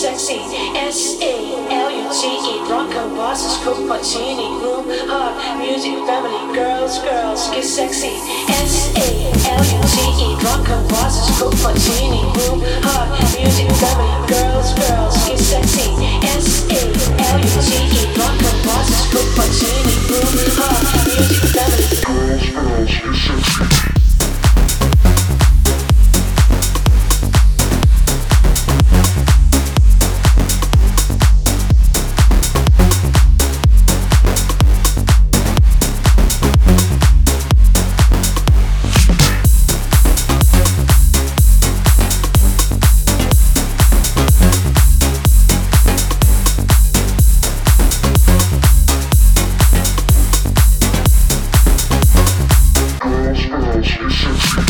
sexy. S A L U T E, Bronco bosses, cook martini, room hard, music, family, girls, girls, get sexy. S A L U T E. 好好休。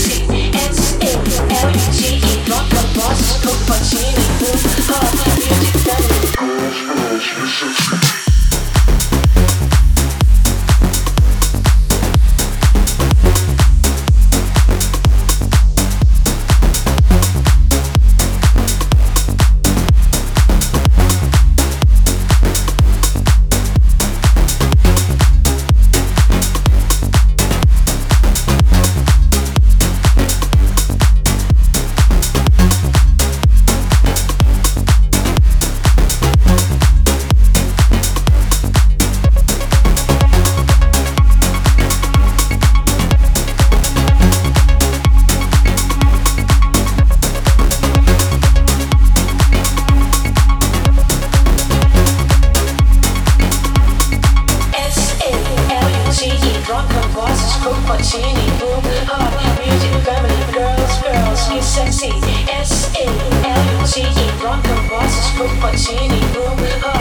sexy S A L U T E rock and boss is Puccini. Boom, oh.